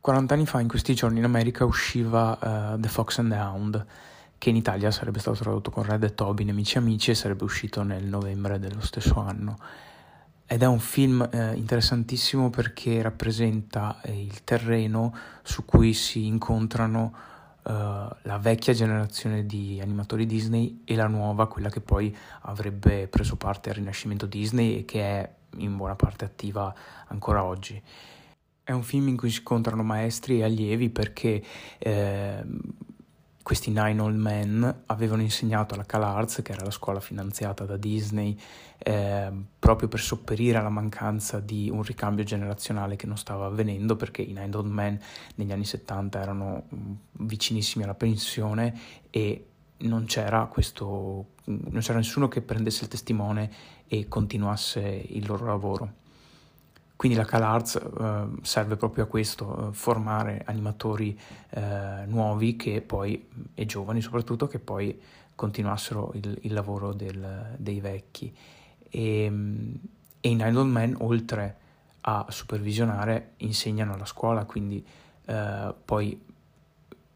40 anni fa, in questi giorni in America, usciva uh, The Fox and the Hound, che in Italia sarebbe stato tradotto con Red e Toby, Nemici Amici, e sarebbe uscito nel novembre dello stesso anno. Ed è un film eh, interessantissimo perché rappresenta eh, il terreno su cui si incontrano eh, la vecchia generazione di animatori Disney e la nuova, quella che poi avrebbe preso parte al rinascimento Disney e che è in buona parte attiva ancora oggi. È un film in cui si incontrano maestri e allievi perché eh, questi Nine Old Men avevano insegnato alla CalArts, che era la scuola finanziata da Disney, eh, proprio per sopperire alla mancanza di un ricambio generazionale che non stava avvenendo, perché i Nine Old Men negli anni 70 erano mm, vicinissimi alla pensione e non c'era, questo, non c'era nessuno che prendesse il testimone e continuasse il loro lavoro. Quindi la CalArts eh, serve proprio a questo, eh, formare animatori eh, nuovi poi, e giovani soprattutto, che poi continuassero il, il lavoro del, dei vecchi. E, e in Idle Man, oltre a supervisionare, insegnano alla scuola, quindi eh, poi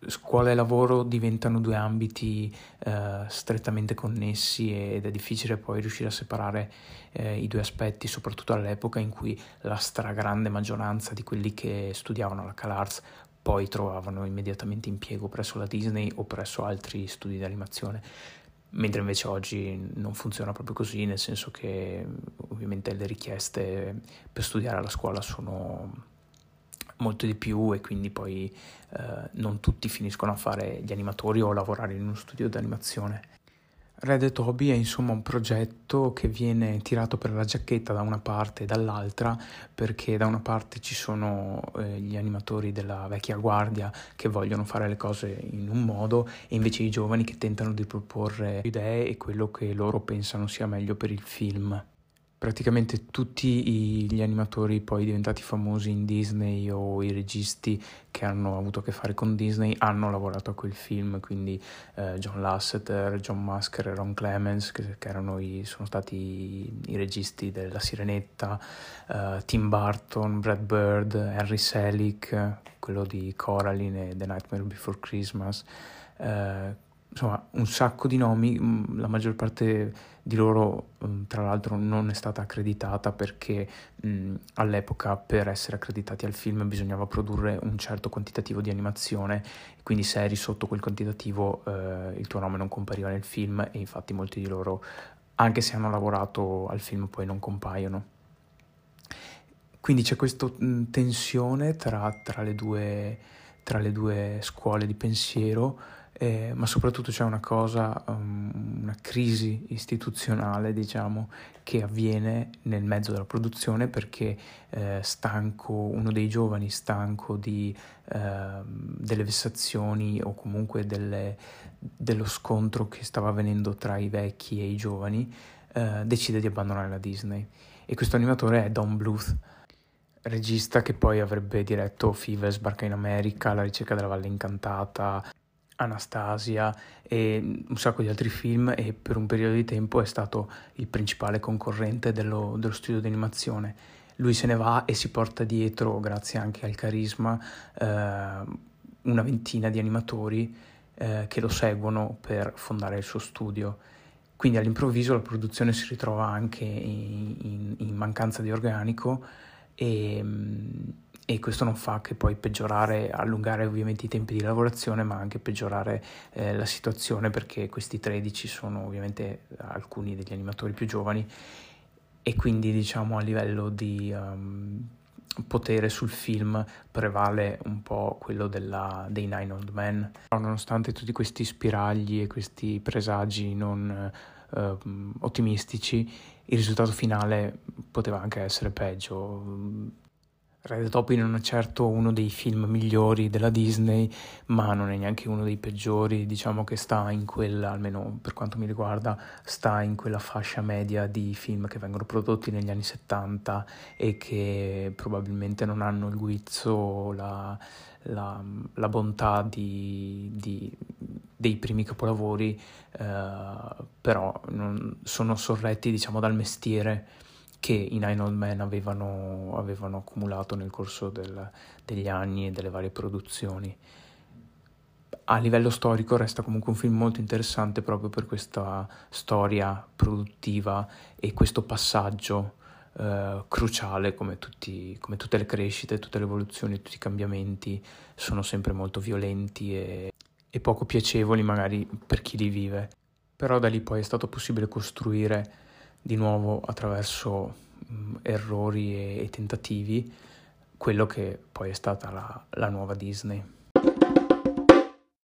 scuola e lavoro diventano due ambiti eh, strettamente connessi ed è difficile poi riuscire a separare eh, i due aspetti, soprattutto all'epoca in cui la stragrande maggioranza di quelli che studiavano alla CalArts poi trovavano immediatamente impiego presso la Disney o presso altri studi di animazione. Mentre invece oggi non funziona proprio così, nel senso che ovviamente le richieste per studiare alla scuola sono molto di più e quindi poi eh, non tutti finiscono a fare gli animatori o a lavorare in uno studio di animazione. Red e Toby è insomma un progetto che viene tirato per la giacchetta da una parte e dall'altra perché da una parte ci sono eh, gli animatori della vecchia guardia che vogliono fare le cose in un modo e invece i giovani che tentano di proporre idee e quello che loro pensano sia meglio per il film praticamente tutti gli animatori poi diventati famosi in Disney o i registi che hanno avuto a che fare con Disney hanno lavorato a quel film, quindi eh, John Lasseter, John Musker e Ron Clemens che, che i, sono stati i, registi della Sirenetta, eh, Tim Burton, Brad Bird, Henry Selick, quello di Coraline e The Nightmare Before Christmas. Eh, insomma, un sacco di nomi, mm, la maggior parte di loro mm, tra l'altro non è stata accreditata perché mh, mm, all'epoca per essere accreditati al film bisognava produrre un certo quantitativo di animazione, quindi se eri sotto quel quantitativo eh, il tuo nome non compariva nel film e infatti molti di loro, anche se hanno lavorato al film, poi non compaiono. Quindi c'è questa tensione tra, tra, le due, tra le due scuole di pensiero eh, ma soprattutto c'è una cosa, um, una crisi istituzionale, diciamo, che avviene nel mezzo della produzione perché eh, stanco, uno dei giovani stanco di, eh, delle vessazioni o comunque delle, dello scontro che stava avvenendo tra i vecchi e i giovani, eh, decide di abbandonare la Disney. E questo animatore è Don Bluth regista che poi avrebbe diretto Five Sbarca in America, La ricerca della Valle Incantata, Anastasia e un sacco di altri film e per un periodo di tempo è stato il principale concorrente dello, dello studio di animazione. Lui se ne va e si porta dietro, grazie anche al carisma, eh, una ventina di animatori eh, che lo seguono per fondare il suo studio. Quindi all'improvviso la produzione si ritrova anche in, in, in mancanza di organico e, e questo non fa che poi peggiorare, allungare ovviamente i tempi di lavorazione, ma anche peggiorare eh, la situazione perché questi 13 sono ovviamente alcuni degli animatori più giovani e quindi diciamo a livello di um, potere sul film prevale un po' quello della, dei Nine Old Men. Nonostante tutti questi spiragli e questi presagi non uh, ottimistici, il risultato finale poteva anche essere peggio Red Topi non è certo uno dei film migliori della Disney, ma non è neanche uno dei peggiori, diciamo che sta in quella, almeno per quanto mi riguarda, sta in quella fascia media di film che vengono prodotti negli anni 70 e che probabilmente non hanno il guizzo, la, la, la bontà di, di, dei primi capolavori, eh, però non, sono sorretti diciamo dal mestiere che i Nine Old Men avevano, avevano accumulato nel corso del, degli anni e delle varie produzioni. A livello storico resta comunque un film molto interessante proprio per questa storia produttiva e questo passaggio eh, cruciale come, tutti, come tutte le crescite, tutte le evoluzioni, tutti i cambiamenti sono sempre molto violenti e, e poco piacevoli magari per chi li vive. Però da lì poi è stato possibile costruire di nuovo attraverso mh, errori e, e, tentativi quello che poi è stata la, la nuova Disney.